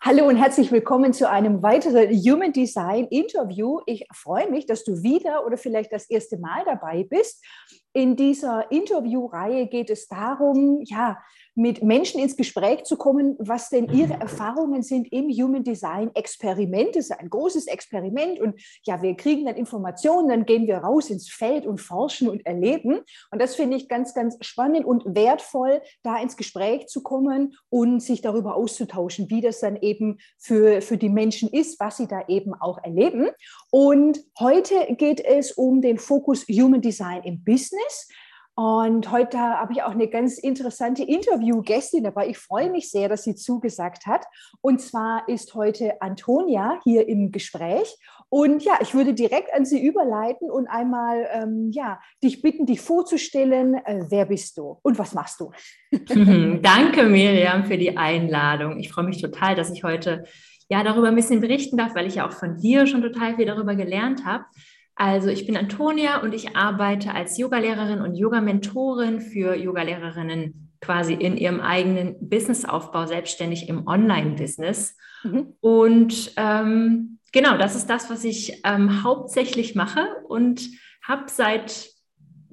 Hallo und herzlich willkommen zu einem weiteren Human Design Interview. Ich freue mich, dass du wieder oder vielleicht das erste Mal dabei bist. In dieser Interviewreihe geht es darum, ja, mit Menschen ins Gespräch zu kommen, was denn ihre Erfahrungen sind im Human Design Experiment. Das ist ein großes Experiment und ja, wir kriegen dann Informationen, dann gehen wir raus ins Feld und forschen und erleben. Und das finde ich ganz, ganz spannend und wertvoll, da ins Gespräch zu kommen und sich darüber auszutauschen, wie das dann eben für, für die Menschen ist, was sie da eben auch erleben. Und heute geht es um den Fokus Human Design im Business. Und heute habe ich auch eine ganz interessante Interviewgästin dabei. Ich freue mich sehr, dass sie zugesagt hat. Und zwar ist heute Antonia hier im Gespräch. Und ja, ich würde direkt an sie überleiten und einmal ähm, ja, dich bitten, dich vorzustellen. Äh, wer bist du und was machst du? Danke, Miriam, für die Einladung. Ich freue mich total, dass ich heute ja darüber ein bisschen berichten darf, weil ich ja auch von dir schon total viel darüber gelernt habe. Also ich bin Antonia und ich arbeite als Yogalehrerin und Yoga-Mentorin für Yogalehrerinnen quasi in ihrem eigenen Businessaufbau, selbstständig im Online-Business. Mhm. Und ähm, genau, das ist das, was ich ähm, hauptsächlich mache und habe seit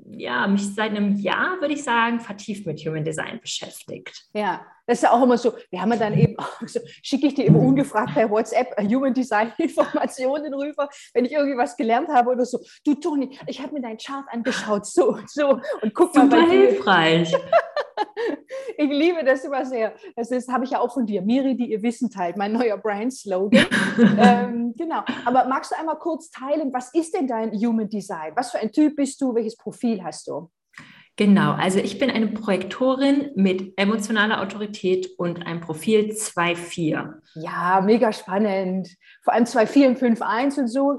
ja, mich seit einem Jahr, würde ich sagen, vertieft mit Human Design beschäftigt. Ja, das ist ja auch immer so, wir haben ja dann eben, so, schicke ich dir immer ungefragt per WhatsApp Human Design Informationen rüber, wenn ich irgendwie was gelernt habe oder so. Du Toni, ich habe mir deinen Chart angeschaut, so und so und guck Super mal. Super hilfreich. ich liebe das immer sehr. Das ist, habe ich ja auch von dir, Miri, die ihr Wissen teilt, mein neuer Brand-Slogan. ähm, genau. Aber magst du einmal kurz teilen, was ist denn dein Human Design? Was für ein Typ bist du? Welches Profil hast du? Genau, also ich bin eine Projektorin mit emotionaler Autorität und einem Profil 2-4. Ja, mega spannend. Vor allem 2-4 und 5-1 und so.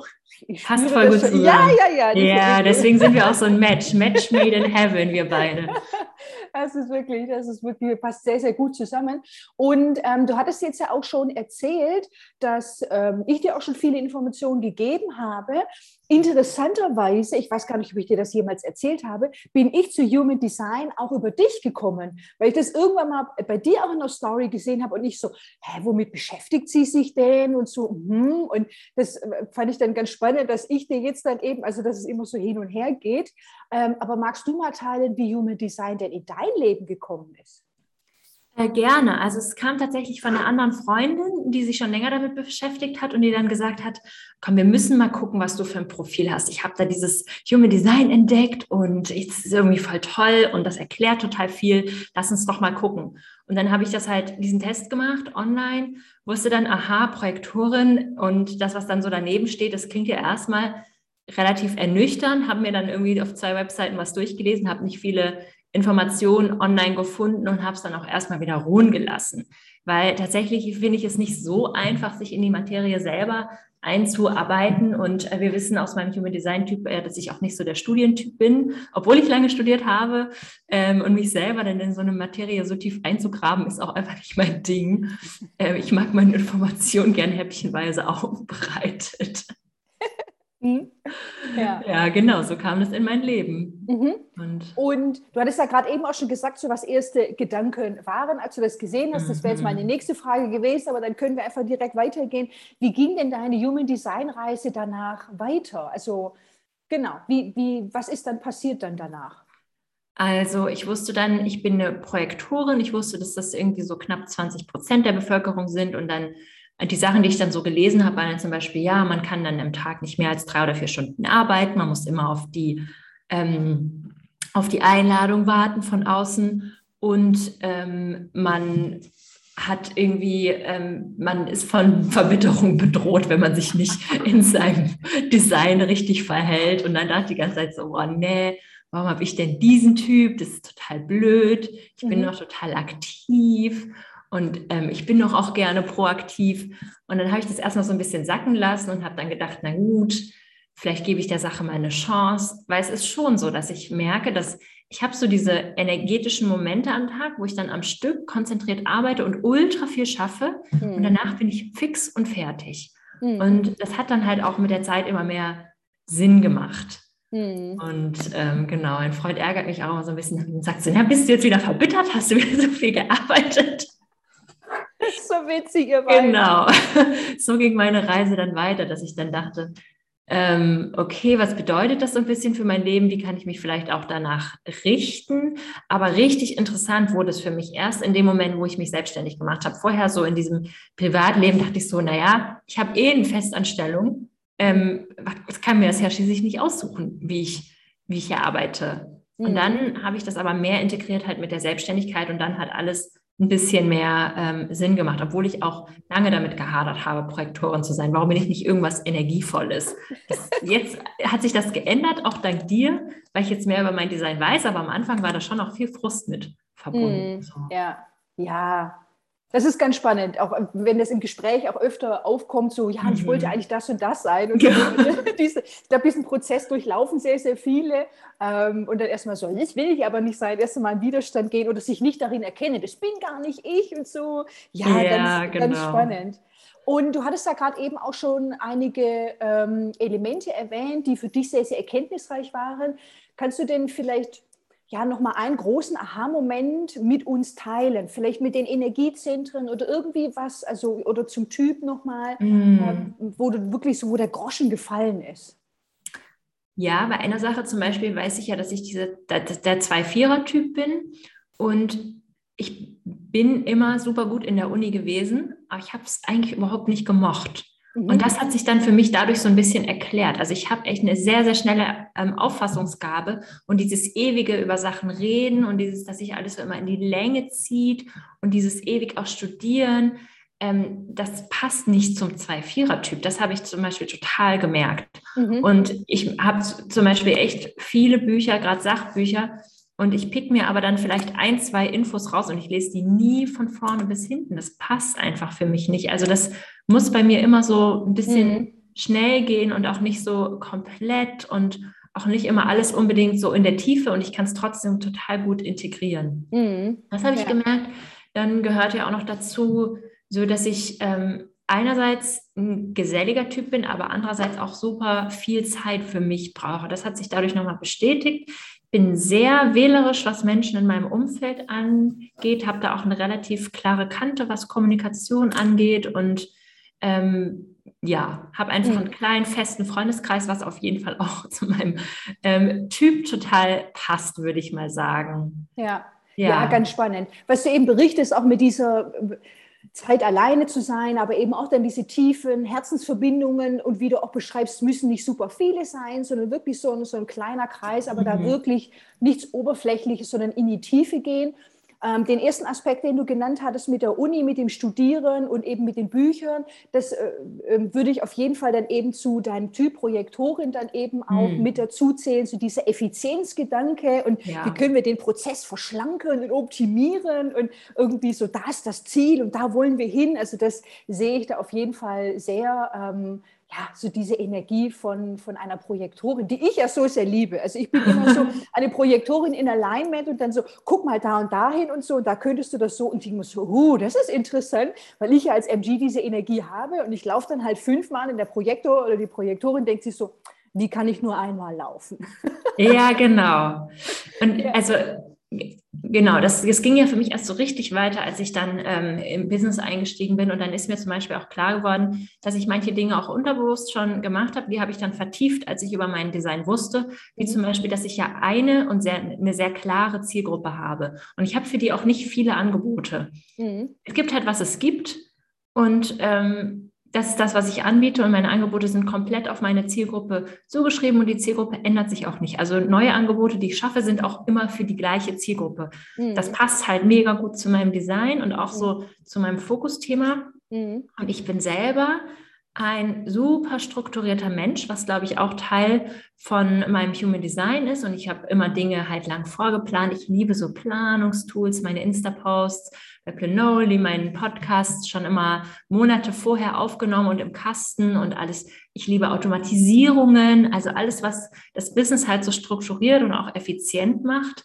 Ich Passt voll gut zusammen. Ja, ja, ja. Ja, deswegen sind wir auch so ein Match. Match made in heaven, wir beide. Das ist wirklich, das ist wirklich, passt sehr, sehr gut zusammen. Und ähm, du hattest jetzt ja auch schon erzählt, dass ähm, ich dir auch schon viele Informationen gegeben habe. Interessanterweise, ich weiß gar nicht, ob ich dir das jemals erzählt habe, bin ich zu Human Design auch über dich gekommen, weil ich das irgendwann mal bei dir auch in der Story gesehen habe und ich so, hä, womit beschäftigt sie sich denn? Und so, hm. und das äh, fand ich dann ganz spannend, dass ich dir jetzt dann eben, also dass es immer so hin und her geht. Ähm, aber magst du mal teilen, wie Human Design denn in dein Leben gekommen ist? Äh, gerne. Also es kam tatsächlich von einer anderen Freundin, die sich schon länger damit beschäftigt hat und die dann gesagt hat, komm, wir müssen mal gucken, was du für ein Profil hast. Ich habe da dieses Human Design entdeckt und es ist irgendwie voll toll und das erklärt total viel. Lass uns doch mal gucken. Und dann habe ich das halt, diesen Test gemacht online, wusste dann, aha, Projektorin und das, was dann so daneben steht, das klingt ja erstmal relativ ernüchternd, habe mir dann irgendwie auf zwei Webseiten was durchgelesen, habe nicht viele Informationen online gefunden und habe es dann auch erstmal wieder ruhen gelassen. Weil tatsächlich finde ich es nicht so einfach, sich in die Materie selber einzuarbeiten. Und äh, wir wissen aus meinem Human Design Typ, äh, dass ich auch nicht so der Studientyp bin, obwohl ich lange studiert habe. Ähm, und mich selber dann in so eine Materie so tief einzugraben, ist auch einfach nicht mein Ding. Äh, ich mag meine Informationen gern häppchenweise aufbereitet. Ja. ja, genau, so kam das in mein Leben. Mhm. Und, und, du hattest ja gerade eben auch schon gesagt, so was erste Gedanken waren, als du das gesehen hast. Das wäre jetzt meine mhm. nächste Frage gewesen, aber dann können wir einfach direkt weitergehen. Wie ging denn deine Human Design Reise danach weiter? Also genau, wie, wie, was ist dann passiert dann danach? Also ich wusste dann, ich bin eine Projektorin, ich wusste, dass das irgendwie so knapp 20 Prozent der Bevölkerung sind und dann die Sachen, die ich dann so gelesen habe, waren zum Beispiel, ja, man kann dann am Tag nicht mehr als drei oder vier Stunden arbeiten, man muss immer auf die, ähm, auf die Einladung warten von außen und ähm, man hat irgendwie, ähm, man ist von Verbitterung bedroht, wenn man sich nicht in seinem Design richtig verhält. Und dann dachte ich die ganze Zeit so, oh nee, warum habe ich denn diesen Typ? Das ist total blöd. Ich bin mhm. noch total aktiv und ähm, ich bin doch auch gerne proaktiv. Und dann habe ich das erstmal so ein bisschen sacken lassen und habe dann gedacht, na gut, vielleicht gebe ich der Sache mal eine Chance, weil es ist schon so, dass ich merke, dass ich habe so diese energetischen Momente am Tag, wo ich dann am Stück konzentriert arbeite und ultra viel schaffe mhm. und danach bin ich fix und fertig. Mhm. Und das hat dann halt auch mit der Zeit immer mehr Sinn gemacht. Mhm. Und ähm, genau, ein Freund ärgert mich auch immer so ein bisschen und sagt so, ja, bist du jetzt wieder verbittert? Hast du wieder so viel gearbeitet? so witzig, ihr beiden. Genau. So ging meine Reise dann weiter, dass ich dann dachte, ähm, okay, was bedeutet das so ein bisschen für mein Leben? Wie kann ich mich vielleicht auch danach richten? Aber richtig interessant wurde es für mich erst in dem Moment, wo ich mich selbstständig gemacht habe. Vorher so in diesem Privatleben dachte ich so, naja, ich habe eh eine Festanstellung. Ähm, was kann mir das ja schließlich nicht aussuchen, wie ich, wie ich hier arbeite. Und mhm. dann habe ich das aber mehr integriert halt mit der Selbstständigkeit und dann hat alles ein bisschen mehr ähm, Sinn gemacht, obwohl ich auch lange damit gehadert habe, Projektorin zu sein. Warum bin ich nicht irgendwas Energievolles? Das, jetzt hat sich das geändert, auch dank dir, weil ich jetzt mehr über mein Design weiß, aber am Anfang war da schon auch viel Frust mit verbunden. Mm, so. Ja, ja, das ist ganz spannend, auch wenn das im Gespräch auch öfter aufkommt, so, ja, ich wollte mhm. eigentlich das und das sein. Und ja. diese, ich glaube, diesen Prozess durchlaufen sehr, sehr viele. Ähm, und dann erstmal so, das will ich aber nicht sein, erstmal in Widerstand gehen oder sich nicht darin erkennen, das bin gar nicht ich und so. Ja, ja ganz, genau. ganz spannend. Und du hattest da gerade eben auch schon einige ähm, Elemente erwähnt, die für dich sehr, sehr erkenntnisreich waren. Kannst du denn vielleicht ja nochmal einen großen Aha-Moment mit uns teilen, vielleicht mit den Energiezentren oder irgendwie was, also oder zum Typ nochmal, mm. ähm, wo du wirklich so, wo der Groschen gefallen ist. Ja, bei einer Sache zum Beispiel weiß ich ja, dass ich diese, der, der Zwei-Vierer-Typ bin und ich bin immer super gut in der Uni gewesen, aber ich habe es eigentlich überhaupt nicht gemocht. Mhm. Und das hat sich dann für mich dadurch so ein bisschen erklärt. Also ich habe echt eine sehr, sehr schnelle ähm, Auffassungsgabe und dieses ewige über Sachen reden und dieses, dass sich alles so immer in die Länge zieht und dieses ewig auch studieren, ähm, das passt nicht zum Zwei-Vierer-Typ. Das habe ich zum Beispiel total gemerkt. Mhm. Und ich habe zum Beispiel echt viele Bücher, gerade Sachbücher, und ich pick mir aber dann vielleicht ein, zwei Infos raus und ich lese die nie von vorne bis hinten. Das passt einfach für mich nicht. Also das muss bei mir immer so ein bisschen mhm. schnell gehen und auch nicht so komplett und auch nicht immer alles unbedingt so in der Tiefe und ich kann es trotzdem total gut integrieren. Mhm. Das habe ich ja. gemerkt. Dann gehört ja auch noch dazu, so dass ich ähm, einerseits ein geselliger Typ bin, aber andererseits auch super viel Zeit für mich brauche. Das hat sich dadurch nochmal bestätigt bin sehr wählerisch, was Menschen in meinem Umfeld angeht, habe da auch eine relativ klare Kante, was Kommunikation angeht und ähm, ja, habe einfach mhm. einen kleinen, festen Freundeskreis, was auf jeden Fall auch zu meinem ähm, Typ total passt, würde ich mal sagen. Ja. ja. Ja, ganz spannend. Was du eben berichtest, auch mit dieser Zeit alleine zu sein, aber eben auch dann diese tiefen Herzensverbindungen und wie du auch beschreibst, müssen nicht super viele sein, sondern wirklich so ein, so ein kleiner Kreis, aber mhm. da wirklich nichts Oberflächliches, sondern in die Tiefe gehen. Ähm, den ersten Aspekt, den du genannt hattest mit der Uni, mit dem Studieren und eben mit den Büchern, das äh, äh, würde ich auf jeden Fall dann eben zu deinem Typ Projektorin dann eben auch hm. mit dazu zählen, zu dieser Effizienzgedanke und ja. wie können wir den Prozess verschlanken und optimieren und irgendwie so, da ist das Ziel und da wollen wir hin. Also das sehe ich da auf jeden Fall sehr ähm, ja, so diese Energie von, von einer Projektorin, die ich ja so sehr liebe. Also ich bin immer so eine Projektorin in Alignment und dann so, guck mal da und dahin und so und da könntest du das so und ich muss so, uh, das ist interessant, weil ich ja als MG diese Energie habe und ich laufe dann halt fünfmal in der Projektor oder die Projektorin denkt sich so, wie kann ich nur einmal laufen? Ja, genau. Und also Genau, das, das ging ja für mich erst so richtig weiter, als ich dann ähm, im Business eingestiegen bin. Und dann ist mir zum Beispiel auch klar geworden, dass ich manche Dinge auch unterbewusst schon gemacht habe. Die habe ich dann vertieft, als ich über mein Design wusste. Wie mhm. zum Beispiel, dass ich ja eine und sehr, eine sehr klare Zielgruppe habe. Und ich habe für die auch nicht viele Angebote. Mhm. Es gibt halt, was es gibt. Und ähm, das ist das, was ich anbiete und meine Angebote sind komplett auf meine Zielgruppe zugeschrieben und die Zielgruppe ändert sich auch nicht. Also neue Angebote, die ich schaffe, sind auch immer für die gleiche Zielgruppe. Mhm. Das passt halt mega gut zu meinem Design und auch mhm. so zu meinem Fokusthema. Mhm. Und ich bin selber ein super strukturierter Mensch, was glaube ich auch Teil von meinem Human Design ist. Und ich habe immer Dinge halt lang vorgeplant. Ich liebe so Planungstools, meine Insta-Posts bei Planoli, meinen Podcast schon immer Monate vorher aufgenommen und im Kasten und alles. Ich liebe Automatisierungen, also alles, was das Business halt so strukturiert und auch effizient macht.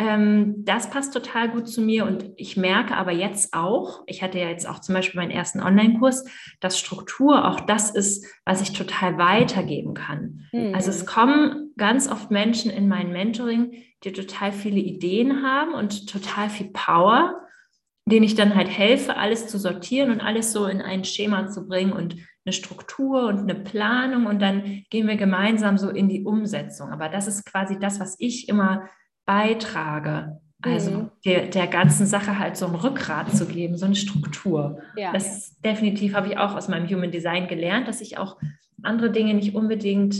Ähm, das passt total gut zu mir und ich merke aber jetzt auch, ich hatte ja jetzt auch zum Beispiel meinen ersten Online-Kurs, dass Struktur auch das ist, was ich total weitergeben kann. Mhm. Also es kommen ganz oft Menschen in mein Mentoring, die total viele Ideen haben und total viel Power denen ich dann halt helfe, alles zu sortieren und alles so in ein Schema zu bringen und eine Struktur und eine Planung und dann gehen wir gemeinsam so in die Umsetzung. Aber das ist quasi das, was ich immer beitrage. Also mhm. der, der ganzen Sache halt so ein Rückgrat zu geben, so eine Struktur. Ja. Das definitiv habe ich auch aus meinem Human Design gelernt, dass ich auch andere Dinge nicht unbedingt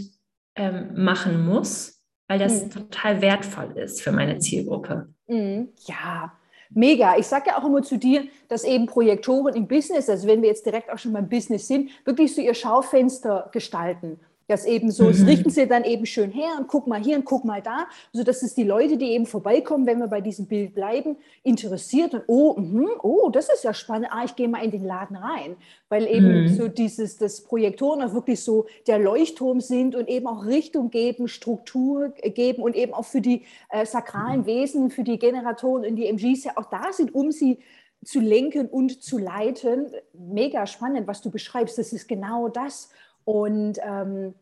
ähm, machen muss, weil das mhm. total wertvoll ist für meine Zielgruppe. Mhm. Ja, mega. Ich sage ja auch immer zu dir, dass eben Projektoren im Business, also wenn wir jetzt direkt auch schon beim Business sind, wirklich so ihr Schaufenster gestalten. Das eben so, mhm. richten sie dann eben schön her und guck mal hier und guck mal da, sodass es die Leute, die eben vorbeikommen, wenn wir bei diesem Bild bleiben, interessiert und oh, mh, oh, das ist ja spannend, ah, ich gehe mal in den Laden rein, weil eben mhm. so dieses, das Projektoren auch wirklich so der Leuchtturm sind und eben auch Richtung geben, Struktur geben und eben auch für die äh, sakralen Wesen, für die Generatoren und die MGs ja auch da sind, um sie zu lenken und zu leiten. Mega spannend, was du beschreibst. Das ist genau das. Und ähm,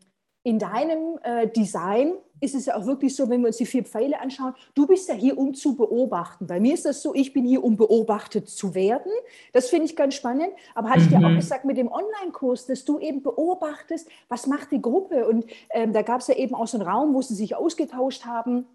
in deinem äh, Design ist es ja auch wirklich so, wenn wir uns die vier Pfeile anschauen, du bist ja hier, um zu beobachten. Bei mir ist das so, ich bin hier, um beobachtet zu werden. Das finde ich ganz spannend. Aber hatte mhm. ich dir auch mhm. gesagt mit dem Online-Kurs, dass du eben beobachtest, was macht die Gruppe? Und ähm, da gab es ja eben auch so einen Raum, wo sie sich ausgetauscht haben.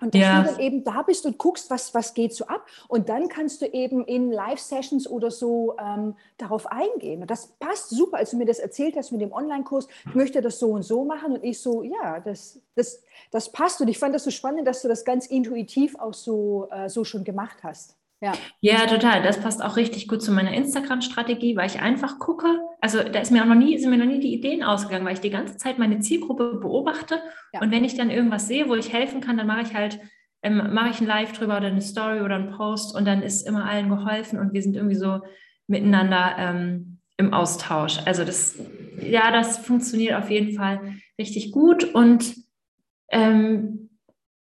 Und dass ja. du dann eben da bist und guckst, was, was geht so ab. Und dann kannst du eben in Live-Sessions oder so ähm, darauf eingehen. Und das passt super, als du mir das erzählt hast mit dem Online-Kurs. Ich möchte das so und so machen. Und ich so, ja, das, das, das passt. Und ich fand das so spannend, dass du das ganz intuitiv auch so, äh, so schon gemacht hast. Ja. ja, total. Das passt auch richtig gut zu meiner Instagram-Strategie, weil ich einfach gucke. Also da ist mir auch noch nie, sind mir noch nie die Ideen ausgegangen, weil ich die ganze Zeit meine Zielgruppe beobachte. Ja. Und wenn ich dann irgendwas sehe, wo ich helfen kann, dann mache ich halt, ähm, mache ich ein Live drüber oder eine Story oder einen Post und dann ist immer allen geholfen und wir sind irgendwie so miteinander ähm, im Austausch. Also das, ja, das funktioniert auf jeden Fall richtig gut und ähm,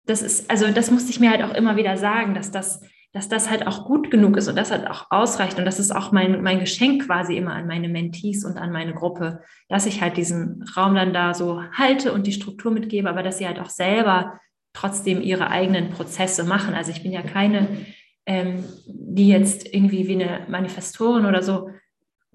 das ist, also das musste ich mir halt auch immer wieder sagen, dass das dass das halt auch gut genug ist und das halt auch ausreicht. Und das ist auch mein, mein Geschenk quasi immer an meine Mentees und an meine Gruppe, dass ich halt diesen Raum dann da so halte und die Struktur mitgebe, aber dass sie halt auch selber trotzdem ihre eigenen Prozesse machen. Also ich bin ja keine, ähm, die jetzt irgendwie wie eine Manifestorin oder so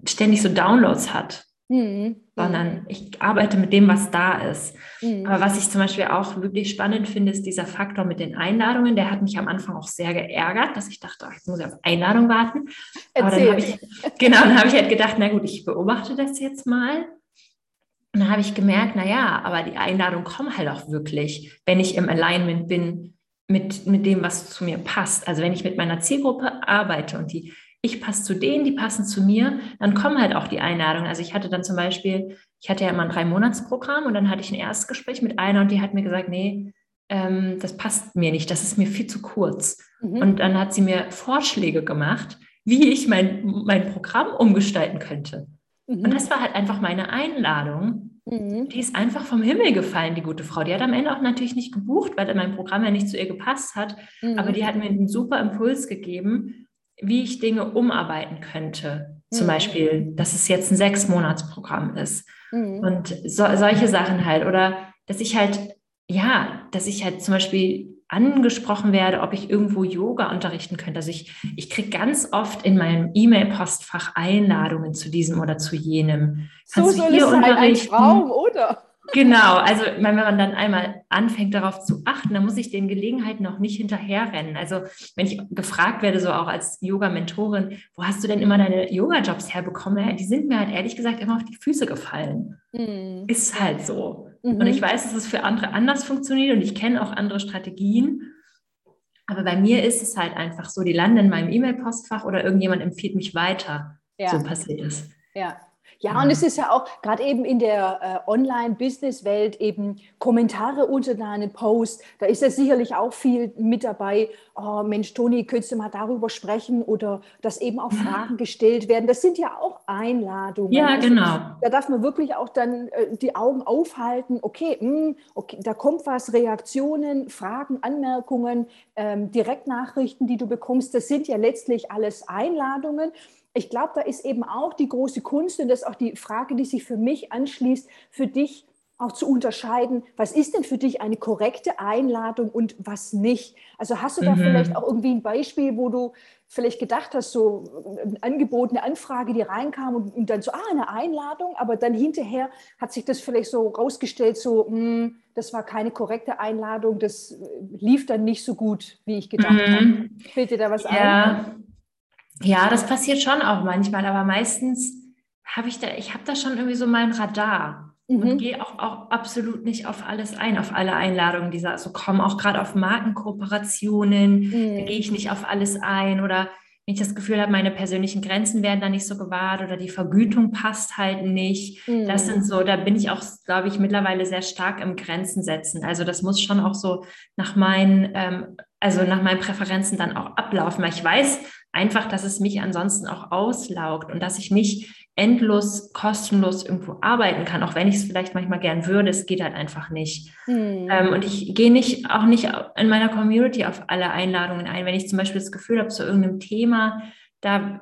ständig so Downloads hat. Mhm. Sondern ich arbeite mit dem, was da ist. Mhm. Aber was ich zum Beispiel auch wirklich spannend finde, ist dieser Faktor mit den Einladungen. Der hat mich am Anfang auch sehr geärgert, dass ich dachte, ach, jetzt muss ich auf Einladung warten. Erzähl. Aber dann habe ich, genau, dann habe ich halt gedacht, na gut, ich beobachte das jetzt mal. Und dann habe ich gemerkt, naja, aber die Einladungen kommen halt auch wirklich, wenn ich im Alignment bin mit, mit dem, was zu mir passt. Also wenn ich mit meiner Zielgruppe arbeite und die ich passe zu denen, die passen zu mir, dann kommen halt auch die Einladungen. Also ich hatte dann zum Beispiel, ich hatte ja immer ein Drei-Monats-Programm und dann hatte ich ein Erstgespräch mit einer und die hat mir gesagt, nee, ähm, das passt mir nicht, das ist mir viel zu kurz. Mhm. Und dann hat sie mir Vorschläge gemacht, wie ich mein, mein Programm umgestalten könnte. Mhm. Und das war halt einfach meine Einladung. Mhm. Die ist einfach vom Himmel gefallen, die gute Frau. Die hat am Ende auch natürlich nicht gebucht, weil mein Programm ja nicht zu ihr gepasst hat. Mhm. Aber die hat mir einen super Impuls gegeben wie ich Dinge umarbeiten könnte. Zum mhm. Beispiel, dass es jetzt ein Sechs-Monats-Programm ist. Mhm. Und so, solche Sachen halt. Oder dass ich halt, ja, dass ich halt zum Beispiel angesprochen werde, ob ich irgendwo Yoga unterrichten könnte. Also ich, ich kriege ganz oft in meinem E-Mail-Postfach Einladungen zu diesem oder zu jenem. Kannst so soll es sein, ein Traum, oder? Genau, also wenn man dann einmal anfängt darauf zu achten, dann muss ich den Gelegenheiten noch nicht hinterherrennen. Also wenn ich gefragt werde, so auch als Yoga-Mentorin, wo hast du denn immer deine Yoga-Jobs herbekommen? Die sind mir halt ehrlich gesagt immer auf die Füße gefallen. Mhm. Ist halt so. Mhm. Und ich weiß, dass es für andere anders funktioniert und ich kenne auch andere Strategien. Aber bei mir ist es halt einfach so, die landen in meinem E-Mail-Postfach oder irgendjemand empfiehlt mich weiter. Ja. So passiert es. Ja, ja, und es ist ja auch gerade eben in der äh, Online-Business-Welt eben Kommentare unter deinen Posts. Da ist ja sicherlich auch viel mit dabei. Oh, Mensch, Toni, könntest du mal darüber sprechen oder dass eben auch Fragen gestellt werden. Das sind ja auch Einladungen. Ja, also, genau. Da darf man wirklich auch dann äh, die Augen aufhalten. Okay, mh, hm, okay, da kommt was, Reaktionen, Fragen, Anmerkungen, ähm, Direktnachrichten, die du bekommst. Das sind ja letztlich alles Einladungen ich glaube, da ist eben auch die große Kunst und das ist auch die Frage, die sich für mich anschließt, für dich auch zu unterscheiden, was ist denn für dich eine korrekte Einladung und was nicht. Also hast du da mhm. vielleicht auch irgendwie ein Beispiel, wo du vielleicht gedacht hast, so ein Angebot, eine Anfrage, die reinkam und, und dann so, ah, eine Einladung, aber dann hinterher hat sich das vielleicht so rausgestellt, so, mh, hm, das war keine korrekte Einladung, das lief dann nicht so gut, wie ich gedacht mhm. habe. Fällt dir da was ja. ein? Ja, das passiert schon auch manchmal, aber meistens habe ich da, ich habe da schon irgendwie so mein Radar mhm. und gehe auch, auch absolut nicht auf alles ein, auf alle Einladungen, die so also kommen, auch gerade auf Markenkooperationen, mhm. da gehe ich nicht auf alles ein oder wenn ich das Gefühl habe, meine persönlichen Grenzen werden da nicht so gewahrt oder die Vergütung passt halt nicht. Mhm. Das sind so, da bin ich auch, glaube ich, mittlerweile sehr stark im Grenzen setzen. Also das muss schon auch so nach meinen, ähm, also nach meinen Präferenzen dann auch ablaufen, weil ich weiß einfach, dass es mich ansonsten auch auslaugt und dass ich nicht endlos kostenlos irgendwo arbeiten kann, auch wenn ich es vielleicht manchmal gern würde, es geht halt einfach nicht. Mhm. Ähm, und ich gehe nicht auch nicht in meiner Community auf alle Einladungen ein. Wenn ich zum Beispiel das Gefühl habe, zu irgendeinem Thema, da,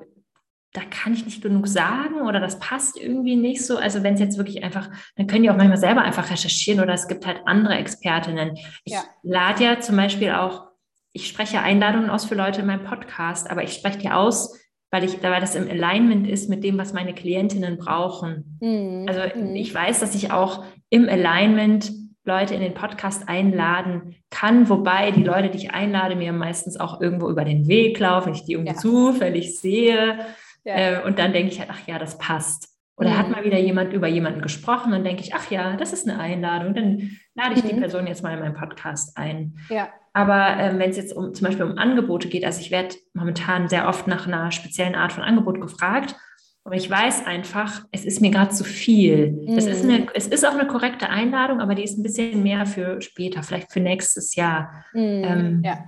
da kann ich nicht genug sagen oder das passt irgendwie nicht so. Also wenn es jetzt wirklich einfach, dann können die auch manchmal selber einfach recherchieren oder es gibt halt andere Expertinnen. Ich ja. lade ja zum Beispiel auch, ich spreche Einladungen aus für Leute in meinem Podcast, aber ich spreche die aus, weil, ich, weil das im Alignment ist mit dem, was meine Klientinnen brauchen. Mhm. Also mhm. ich weiß, dass ich auch im Alignment Leute in den Podcast einladen kann, wobei die Leute, die ich einlade, mir meistens auch irgendwo über den Weg laufen, ich die irgendwie ja. zufällig sehe. Ja. Äh, und dann denke ich halt, ach ja, das passt. Oder mhm. hat mal wieder jemand über jemanden gesprochen, dann denke ich, ach ja, das ist eine Einladung, dann lade ich mhm. die Person jetzt mal in meinen Podcast ein. Ja. Aber ähm, wenn es jetzt um, zum Beispiel um Angebote geht, also ich werde momentan sehr oft nach einer speziellen Art von Angebot gefragt, aber ich weiß einfach, es ist mir gerade zu viel. Mhm. Es, ist eine, mhm. es ist auch eine korrekte Einladung, aber die ist ein bisschen mehr für später, vielleicht für nächstes Jahr. Mhm. Ähm, ja.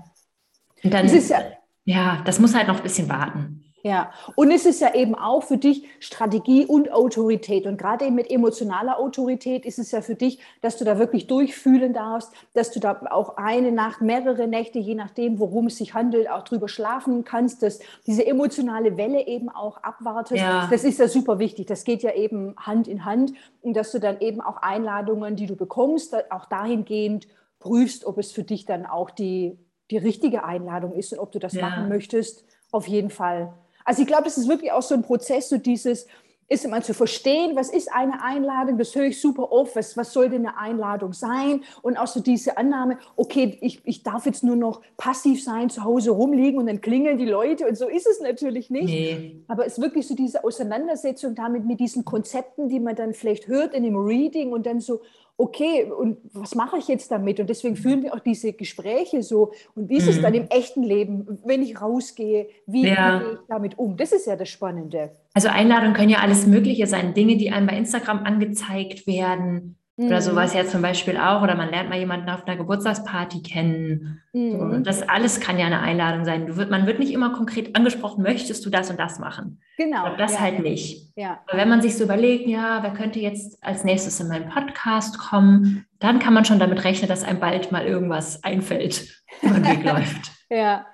Und dann, ja, ja, das muss halt noch ein bisschen warten. Ja, und es ist ja eben auch für dich Strategie und Autorität. Und gerade eben mit emotionaler Autorität ist es ja für dich, dass du da wirklich durchfühlen darfst, dass du da auch eine Nacht, mehrere Nächte, je nachdem, worum es sich handelt, auch drüber schlafen kannst, dass diese emotionale Welle eben auch abwartest. Ja. Das ist ja super wichtig. Das geht ja eben Hand in Hand. Und dass du dann eben auch Einladungen, die du bekommst, auch dahingehend prüfst, ob es für dich dann auch die, die richtige Einladung ist und ob du das ja. machen möchtest. Auf jeden Fall. Also ich glaube, das ist wirklich auch so ein Prozess, so dieses, ist immer zu verstehen, was ist eine Einladung, das höre ich super oft, was, was soll denn eine Einladung sein? Und auch so diese Annahme, okay, ich, ich darf jetzt nur noch passiv sein, zu Hause rumliegen und dann klingeln die Leute und so ist es natürlich nicht. Nee. Aber es ist wirklich so diese Auseinandersetzung damit mit diesen Konzepten, die man dann vielleicht hört in dem Reading und dann so, okay, und was mache ich jetzt damit? Und deswegen führen wir auch diese Gespräche so. Und wie ist mhm. es dann im echten Leben, wenn ich rausgehe? Wie, ja. gehe ich damit um? Das ist ja das Spannende. Also Einladungen können ja alles Mögliche sein. Dinge, die einem bei Instagram angezeigt werden. Oder mhm. sowas ja zum Beispiel auch. Oder man lernt mal jemanden auf einer Geburtstagsparty kennen. Mhm. So, das alles kann ja eine Einladung sein. Du wird, man wird nicht immer konkret angesprochen, möchtest du das und das machen? Genau. Aber das ja. halt nicht. Ja. Aber wenn man sich so überlegt, ja, wer könnte jetzt als nächstes in meinen Podcast kommen, dann kann man schon damit rechnen, dass einem bald mal irgendwas einfällt, über den Weg läuft. Ja,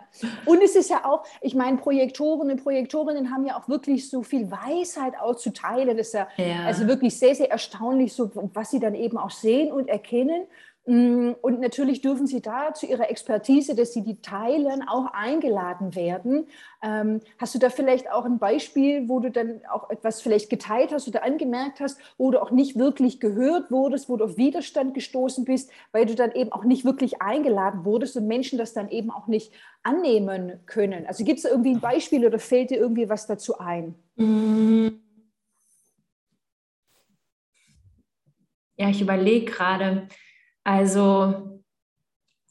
und es ist ja auch, ich meine, Projektoren und Projektorinnen haben ja auch wirklich so viel Weisheit auch zu teilen. Das ist ja, ja. also wirklich sehr, sehr erstaunlich, so, was sie dann eben auch sehen und erkennen. Mm, und natürlich dürfen Sie da zu Ihrer Expertise, dass Sie die teilen, auch eingeladen werden. Ähm, hast du da vielleicht auch ein Beispiel, wo du dann auch etwas vielleicht geteilt hast oder angemerkt hast, wo du auch nicht wirklich gehört wurdest, wo du auf Widerstand gestoßen bist, weil du dann eben auch nicht wirklich eingeladen wurdest und Menschen das dann eben auch nicht annehmen können? Also gibt es irgendwie ein Beispiel oder fällt dir irgendwie was dazu ein? Ja, ich überlege gerade. Also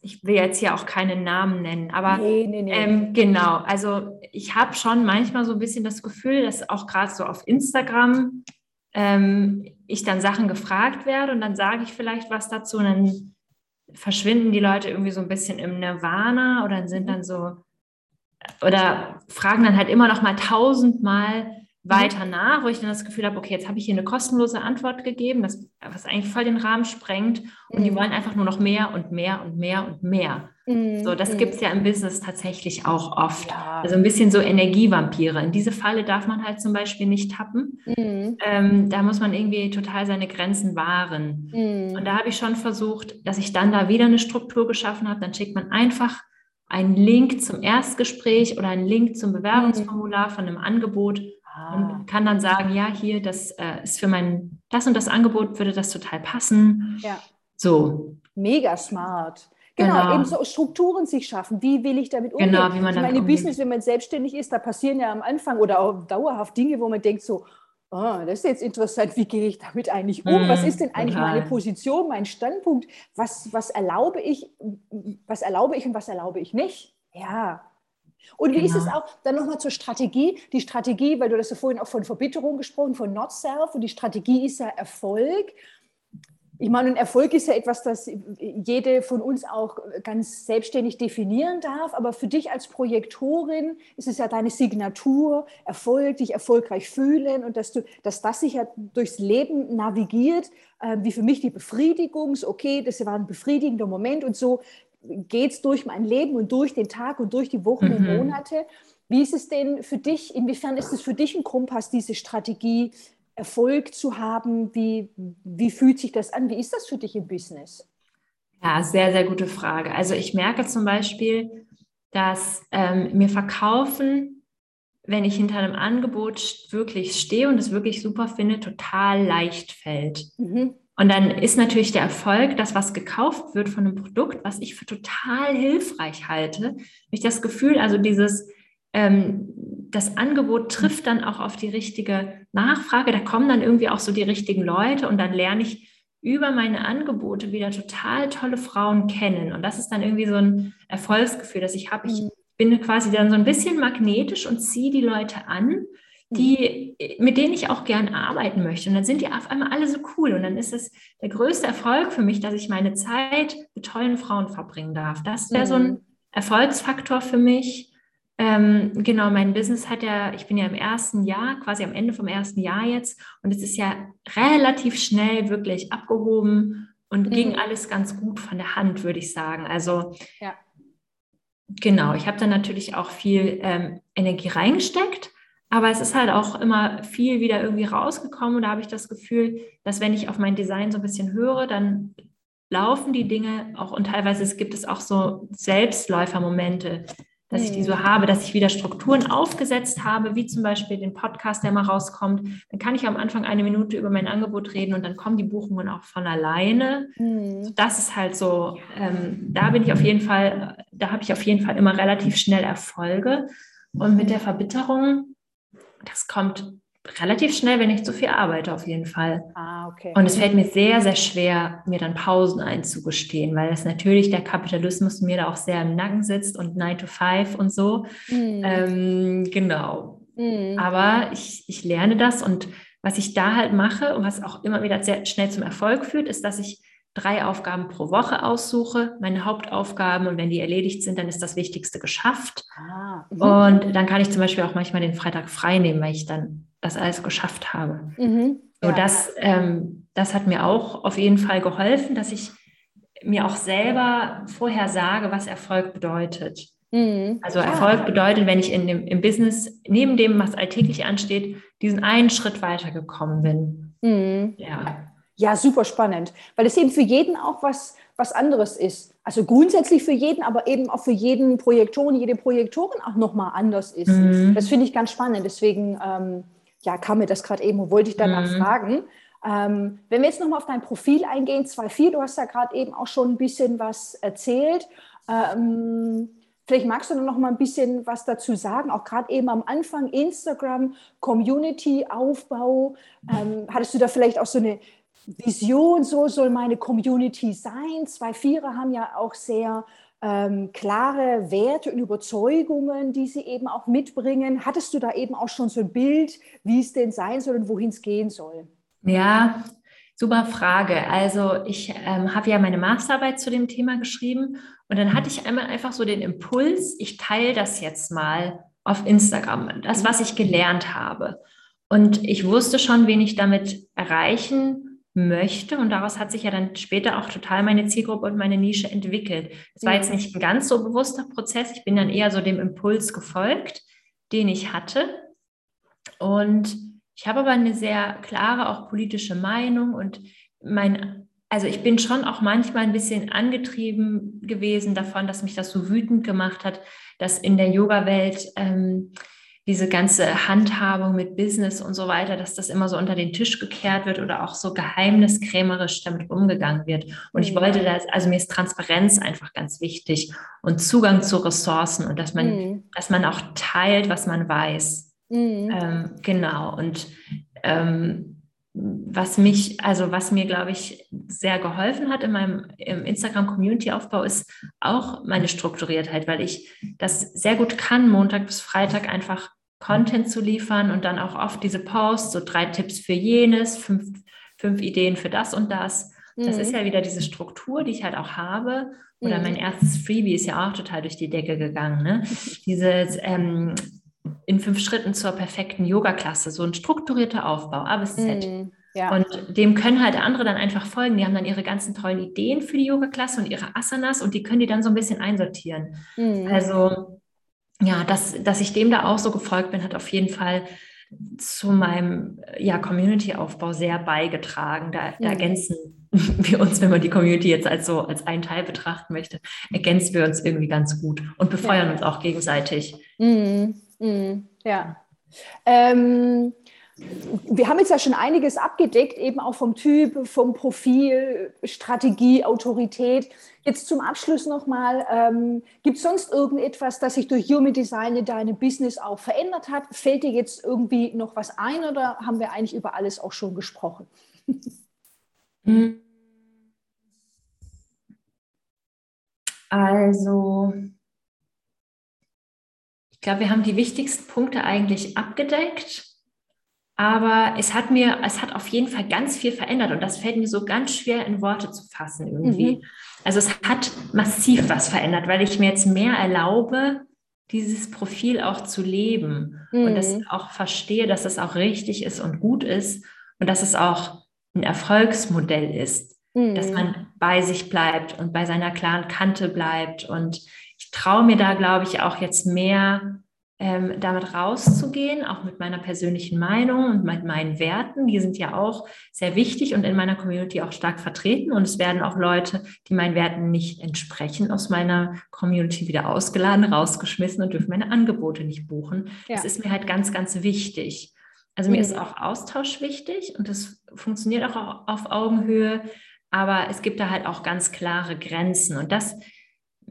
ich will jetzt hier auch keinen Namen nennen, aber nee, nee, nee. Ähm, genau, also ich habe schon manchmal so ein bisschen das Gefühl, dass auch gerade so auf Instagram ähm, ich dann Sachen gefragt werde und dann sage ich vielleicht was dazu und dann verschwinden die Leute irgendwie so ein bisschen im Nirvana oder sind dann so oder fragen dann halt immer noch mal tausendmal weiter nach, wo ich dann das Gefühl habe, okay, jetzt habe ich hier eine kostenlose Antwort gegeben, das, was eigentlich voll den Rahmen sprengt. Und mhm. die wollen einfach nur noch mehr und mehr und mehr und mehr. Mhm. So, das mhm. gibt es ja im Business tatsächlich auch oft. Ja. Also ein bisschen so Energievampire. In diese Falle darf man halt zum Beispiel nicht tappen. Mhm. Ähm, da muss man irgendwie total seine Grenzen wahren. Mhm. Und da habe ich schon versucht, dass ich dann da wieder eine Struktur geschaffen habe. Dann schickt man einfach einen Link zum Erstgespräch oder einen Link zum Bewerbungsformular von einem Angebot Ah. Und kann dann sagen, ja, hier, das äh, ist für mein, das und das Angebot würde das total passen. Ja. So. Mega smart. Genau, genau, eben so Strukturen sich schaffen. Wie will ich damit umgehen? Genau, wie man ich meine, im Business, wenn man selbstständig ist, da passieren ja am Anfang oder auch dauerhaft Dinge, wo man denkt so, oh, das ist jetzt interessant, wie gehe ich damit eigentlich um? Mm, was ist denn eigentlich total. meine Position, mein Standpunkt? Was, was erlaube ich, was erlaube ich und was erlaube ich nicht? Ja, und wie genau. ist es genau. auch, dann nochmal zur Strategie, die Strategie, weil du hast ja vorhin auch von Verbitterung gesprochen, von Not Self und die Strategie ist ja Erfolg. Ich meine, ein Erfolg ist ja etwas, das jede von uns auch ganz selbstständig definieren darf, aber für dich als Projektorin ist es ja deine Signatur, Erfolg, dich erfolgreich fühlen und dass, du, dass das sich ja durchs Leben navigiert, äh, wie für mich die Befriedigung, okay, das war ein befriedigender Moment und so geht es durch mein Leben und durch den Tag und durch die Wochen mhm. und Monate. Wie ist es denn für dich, inwiefern ist es für dich ein Kompass, diese Strategie, Erfolg zu haben? Wie, wie fühlt sich das an? Wie ist das für dich im Business? Ja, sehr, sehr gute Frage. Also ich merke zum Beispiel, dass ähm, mir Verkaufen, wenn ich hinter einem Angebot wirklich stehe und es wirklich super finde, total leicht fällt. Mhm. Und dann ist natürlich der Erfolg, das, was gekauft wird von einem Produkt, was ich für total hilfreich halte. Ich das Gefühl, also dieses, ähm, das Angebot trifft dann auch auf die richtige Nachfrage. Da kommen dann irgendwie auch so die richtigen Leute und dann lerne ich über meine Angebote wieder total tolle Frauen kennen. Und das ist dann irgendwie so ein Erfolgsgefühl, dass ich habe, ich mhm. bin quasi dann so ein bisschen magnetisch und ziehe die Leute an die, mit denen ich auch gern arbeiten möchte. Und dann sind die auf einmal alle so cool. Und dann ist es der größte Erfolg für mich, dass ich meine Zeit mit tollen Frauen verbringen darf. Das wäre mhm. so ein mhm. Erfolgsfaktor für mich. Ähm, genau, mein Business hat ja, ich bin ja im ersten Jahr, quasi am Ende vom ersten Jahr jetzt. Und es ist ja relativ schnell wirklich abgehoben und mhm. ging alles ganz gut von der Hand, würde ich sagen. Also ja. Genau, ich habe dann natürlich auch viel ähm, Energie reingesteckt, aber es ist halt auch immer viel wieder irgendwie rausgekommen und da habe ich das Gefühl, dass wenn ich auf mein Design so ein bisschen höre, dann laufen die Dinge auch und teilweise gibt es auch so Selbstläufermomente, dass ich die so mhm. habe, dass ich wieder Strukturen aufgesetzt habe, wie zum Beispiel den Podcast, der mal rauskommt. Dann kann ich am Anfang eine Minute über mein Angebot reden und dann kommen die Buchungen auch von alleine. Mhm. Das ist halt so, ähm, da bin ich auf jeden Fall, da habe ich auf jeden Fall immer relativ schnell Erfolge. Und mit der Verbitterung, das kommt relativ schnell, wenn ich zu viel arbeite, auf jeden Fall. Ah, okay. Und es fällt mir sehr, sehr schwer, mir dann Pausen einzugestehen, weil es natürlich der Kapitalismus mir da auch sehr im Nacken sitzt und 9 to 5 und so. Mhm. Ähm, genau. Mhm. Aber ich, ich lerne das und was ich da halt mache und was auch immer wieder sehr schnell zum Erfolg führt, ist, dass ich drei Aufgaben pro Woche aussuche, meine Hauptaufgaben und wenn die erledigt sind, dann ist das Wichtigste geschafft. Ah, mhm. und dann kann ich zum Beispiel auch manchmal den Freitag frei nehmen, weil ich dann das alles geschafft habe. Mhm. Ja. So, das, ähm, das hat mir auch auf jeden Fall geholfen, dass ich mir auch selber vorher sage, was Erfolg bedeutet. Mhm. Also Erfolg bedeutet, wenn ich in dem, im Business neben dem, was alltäglich ansteht, diesen einen Schritt weitergekommen bin. Mhm. Ja. Ja, super spannend, weil es eben für jeden auch was, was anderes ist. Also grundsätzlich für jeden, aber eben auch für jeden Projektoren, jede Projektorin auch nochmal anders ist. Mhm. Das finde ich ganz spannend. Deswegen ähm, ja, kam mir das gerade eben und wollte ich danach mhm. fragen. Ähm, wenn wir jetzt nochmal auf dein Profil eingehen, 2.4, du hast ja gerade eben auch schon ein bisschen was erzählt. Ähm, Vielleicht magst du noch mal ein bisschen was dazu sagen, auch gerade eben am Anfang Instagram, Community-Aufbau. Ähm, hattest du da vielleicht auch so eine Vision, so soll meine Community sein. Zwei Vierer haben ja auch sehr ähm, klare Werte und Überzeugungen, die sie eben auch mitbringen. Hattest du da eben auch schon so ein Bild, wie es denn sein soll und wohin es gehen soll? Ja, super Frage. Also ich ähm, habe ja meine Masterarbeit zu dem Thema geschrieben und dann hatte ich einmal einfach so den Impuls, ich teile das jetzt mal auf Instagram, das, was ich gelernt habe. Und ich wusste schon, wen ich damit erreichen möchte. Und daraus hat sich ja dann später auch total meine Zielgruppe und meine Nische entwickelt. Es war jetzt nicht ein ganz so bewusster Prozess. Ich bin dann eher so dem Impuls gefolgt, den ich hatte. Und ich habe aber eine sehr klare auch politische Meinung und mein also ich bin schon auch manchmal ein bisschen angetrieben gewesen davon, dass mich das so wütend gemacht hat, dass in der Yoga-Welt ähm, diese ganze Handhabung mit Business und so weiter, dass das immer so unter den Tisch gekehrt wird oder auch so geheimniskrämerisch damit umgegangen wird. Und ich wollte mhm. das, also mir ist Transparenz einfach ganz wichtig und Zugang zu Ressourcen und dass man, mhm. dass man auch teilt, was man weiß. Mhm. Ähm, genau. Und ähm, was mich, also was mir, glaube ich, sehr geholfen hat in meinem Instagram-Community-Aufbau, ist auch meine Strukturiertheit, weil ich das sehr gut kann, Montag bis Freitag einfach Content zu liefern und dann auch oft diese Posts, so drei Tipps für jenes, fünf, fünf Ideen für das und das. Das mhm. ist ja wieder diese Struktur, die ich halt auch habe. Oder mhm. mein erstes Freebie ist ja auch total durch die Decke gegangen. Ne? Dieses ähm, in fünf Schritten zur perfekten Yoga-Klasse, so ein strukturierter Aufbau, A bis Z. Mm, ja. Und dem können halt andere dann einfach folgen. Die haben dann ihre ganzen tollen Ideen für die Yoga-Klasse und ihre Asanas und die können die dann so ein bisschen einsortieren. Mm. Also ja, dass, dass ich dem da auch so gefolgt bin, hat auf jeden Fall zu meinem ja, Community-Aufbau sehr beigetragen. Da, da, mhm. ergänzen wir uns, wenn man die Community jetzt als so als einen Teil betrachten möchte, ergänzen wir uns irgendwie ganz gut und befeuern ja. uns auch gegenseitig. Mhm. Mhm. Ja. Ähm, wir haben jetzt ja schon einiges abgedeckt, eben auch vom Typ, vom Profil, Strategie, Autorität. Jetzt zum Abschluss nochmal, ähm, gibt es sonst irgendetwas, das sich durch Human Design in deinem Business auch verändert hat? Fällt dir jetzt irgendwie noch was ein oder haben wir eigentlich über alles auch schon gesprochen? Also, ich glaube, wir haben die wichtigsten Punkte eigentlich abgedeckt. Aber es hat mir, es hat auf jeden Fall ganz viel verändert und das fällt mir so ganz schwer in Worte zu fassen irgendwie. Mhm. Also es hat massiv was verändert, weil ich mir jetzt mehr erlaube, dieses Profil auch zu leben mhm. und das auch verstehe, dass es auch richtig ist und gut ist und dass es auch ein Erfolgsmodell ist, mhm. dass man bei sich bleibt und bei seiner klaren Kante bleibt und traue mir da, glaube ich, auch jetzt mehr ähm, damit rauszugehen, auch mit meiner persönlichen Meinung und mit meinen Werten. Die sind ja auch sehr wichtig und in meiner Community auch stark vertreten. Und es werden auch Leute, die meinen Werten nicht entsprechen, aus meiner Community wieder ausgeladen, rausgeschmissen und dürfen meine Angebote nicht buchen. Ja. Das ist mir halt ganz, ganz wichtig. Also mir mhm. ist auch Austausch wichtig und das funktioniert auch auf Augenhöhe. Aber es gibt da halt auch ganz klare Grenzen. Und das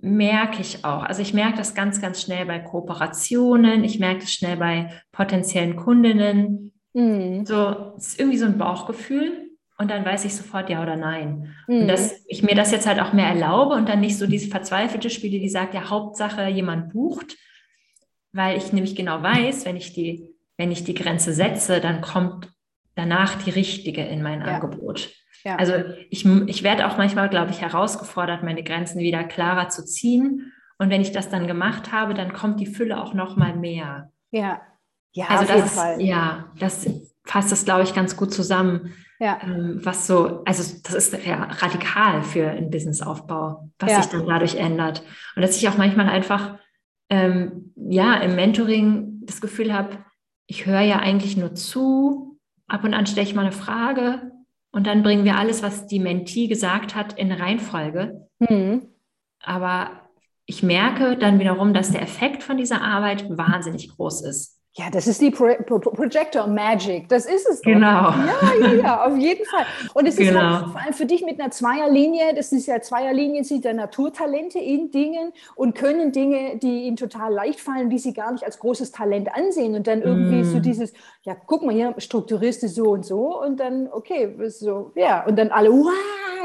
merke ich auch. Also ich merke das ganz, ganz schnell bei Kooperationen. Ich merke das schnell bei potenziellen Kundinnen. Mhm. So, es ist irgendwie so ein Bauchgefühl. Und dann weiß ich sofort ja oder nein. Mhm. Und dass ich mir das jetzt halt auch mehr erlaube und dann nicht so diese verzweifelte Spiele, die sagt, ja, Hauptsache jemand bucht, weil ich nämlich genau weiß, wenn ich die, wenn ich die Grenze setze, dann kommt danach die richtige in mein ja. Angebot. Ja. Also ich, ich werde auch manchmal, glaube ich, herausgefordert, meine Grenzen wieder klarer zu ziehen. Und wenn ich das dann gemacht habe, dann kommt die Fülle auch noch mal mehr. Ja, ja, also auf das, jeden Fall. Ja, das fasst das, glaube ich, ganz gut zusammen. Ja. Ähm, was so, also das ist ja radikal für einen Businessaufbau, was ja. sich dann dadurch ändert. Und dass ich auch manchmal einfach ähm, ja im Mentoring das Gefühl habe, ich höre ja eigentlich nur zu, ab und an stelle ich mal eine Frage und dann bringen wir alles, was die Mentee gesagt hat, in Reihenfolge. Mhm. Aber ich merke dann wiederum, dass der Effekt von dieser Arbeit wahnsinnig groß ist. Ja, das ist die Pro Pro Projector Magic. Das ist es. Doch. Genau. Ja, ja, ja, auf jeden Fall. Und es genau. ist halt vor allem für dich mit einer Zweierlinie, das ist ja Zweierlinie, sieht der Naturtalente in Dingen und können Dinge, die ihnen total leicht fallen, die sie gar nicht als großes Talent ansehen. Und dann irgendwie mm. so dieses, ja, guck mal hier, strukturierst du so und so und dann, okay, so, ja. Und dann alle, wow,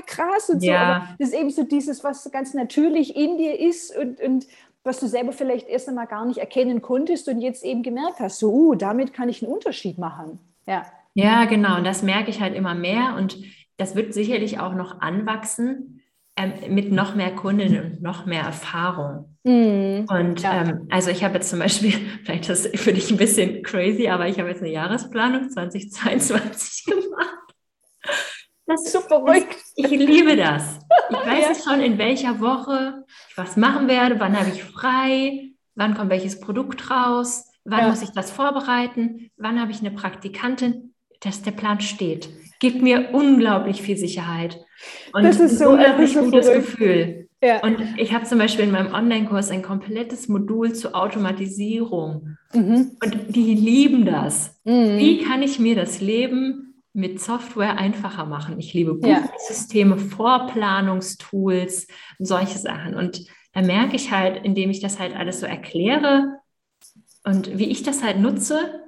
krass und so. Ja. Aber das ist eben so dieses, was ganz natürlich in dir ist und, und was du selber vielleicht erst einmal gar nicht erkennen konntest und jetzt eben gemerkt hast, so, uh, damit kann ich einen Unterschied machen. Ja. Ja, genau. Und das merke ich halt immer mehr und das wird sicherlich auch noch anwachsen. ähm, mit noch mehr Kundinnen und noch mehr Erfahrung. Mm, und ja. ähm, also ich habe jetzt zum Beispiel, vielleicht ist das für dich ein bisschen crazy, aber ich habe jetzt eine Jahresplanung 2022 gemacht. Das ist so verrückt. Ich liebe das. Ich weiß ja. schon, in welcher Woche ich was machen werde, wann habe ich frei, wann kommt welches Produkt raus, wann ja. muss ich das vorbereiten, wann habe ich eine Praktikantin, dass der Plan steht. Gibt mir unglaublich viel Sicherheit und das ist so, ein unglaublich so gutes verrückt. Gefühl. Ja. Und ich habe zum Beispiel in meinem Online-Kurs ein komplettes Modul zur Automatisierung. Mhm. Und die lieben das. Mhm. Wie kann ich mir das Leben mit Software einfacher machen. Ich liebe Buchsysteme, ja. Vorplanungstools, solche Sachen. Und da merke ich halt, indem ich das halt alles so erkläre und wie ich das halt nutze,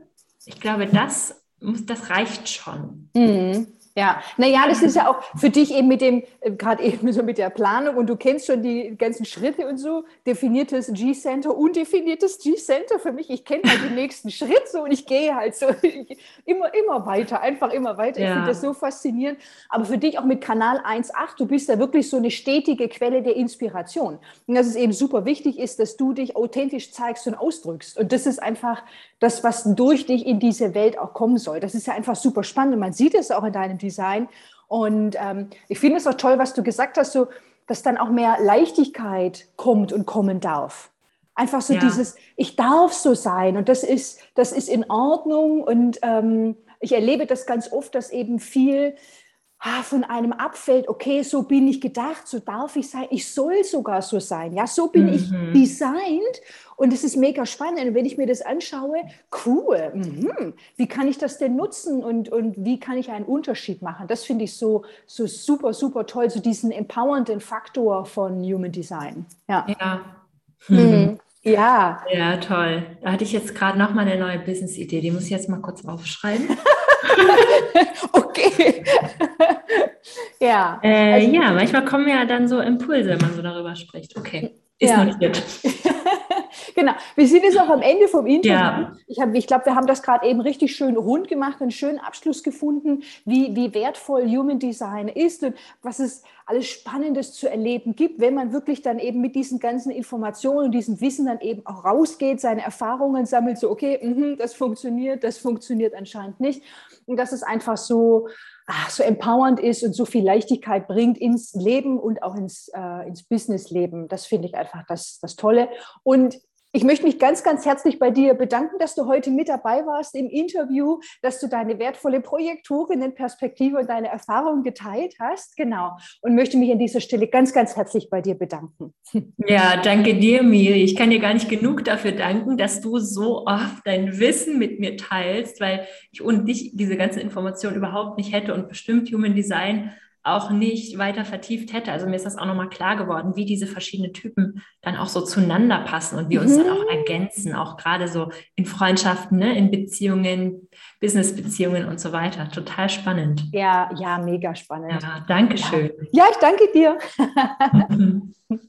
ich glaube, das, das reicht schon. Mhm. Ja, naja, das ist ja auch für dich eben mit dem, äh, gerade eben so mit der Planung und du kennst schon die ganzen Schritte und so, definiertes G-Center, undefiniertes G-Center für mich. Ich kenne halt den nächsten Schritt so und ich gehe halt so immer, immer weiter, einfach immer weiter. Ja. Ich finde das so faszinierend. Aber für dich auch mit Kanal 1.8, du bist da wirklich so eine stetige Quelle der Inspiration. Und dass es eben super wichtig ist, dass du dich authentisch zeigst und ausdrückst. Und das ist einfach das, was durch dich in diese Welt auch kommen soll. Das ist ja einfach super spannend. Und man sieht es auch in deinem Design. Und ähm, ich finde es auch toll, was du gesagt hast, so, dass dann auch mehr Leichtigkeit kommt und kommen darf. Einfach so ja. dieses, ich darf so sein und das ist, das ist in Ordnung. Und ähm, ich erlebe das ganz oft, dass eben viel von einem abfällt, okay, so bin ich gedacht, so darf ich sein, ich soll sogar so sein, ja, so bin mhm. ich designt und es ist mega spannend. Und wenn ich mir das anschaue, cool, mhm. wie kann ich das denn nutzen und, und wie kann ich einen Unterschied machen? Das finde ich so, so super, super toll, so diesen empowernden Faktor von Human Design. Ja. Ja. Mhm. Ja. Ja, toll. Da hatte ich jetzt gerade noch mal eine neue Business-Idee, die muss ich jetzt mal kurz aufschreiben. okay. ja. Äh, also, ja, manchmal kommen ja dann so Impulse, wenn man so darüber spricht. Okay, ist ja. notiert. genau. Wir sind jetzt auch am Ende vom Interview. Ja. Ich, ich glaube, wir haben das gerade eben richtig schön rund gemacht, einen schönen Abschluss gefunden, wie, wie wertvoll Human Design ist und was es alles Spannendes zu erleben gibt, wenn man wirklich dann eben mit diesen ganzen Informationen und diesem Wissen dann eben auch rausgeht, seine Erfahrungen sammelt, so, okay, mh, das funktioniert, das funktioniert anscheinend nicht. Und dass es einfach so, ach, so empowernd ist und so viel Leichtigkeit bringt ins Leben und auch ins, äh, ins Businessleben. Das finde ich einfach das, das Tolle. Und ich möchte mich ganz, ganz herzlich bei dir bedanken, dass du heute mit dabei warst im Interview, dass du deine wertvolle Projektorinnenperspektive und deine Erfahrungen geteilt hast. Genau. Und möchte mich an dieser Stelle ganz, ganz herzlich bei dir bedanken. Ja, danke dir, Miri. Ich kann dir gar nicht genug dafür danken, dass du so oft dein Wissen mit mir teilst, weil ich ohne dich diese ganze Information überhaupt nicht hätte und bestimmt Human Design auch nicht weiter vertieft hätte. Also mir ist das auch nochmal klar geworden, wie diese verschiedenen Typen dann auch so zueinander passen und wir uns mhm. dann auch ergänzen, auch gerade so in Freundschaften, ne, in Beziehungen, Businessbeziehungen und so weiter. Total spannend. Ja, ja, mega spannend. Ja, danke schön. Ja, ich danke dir.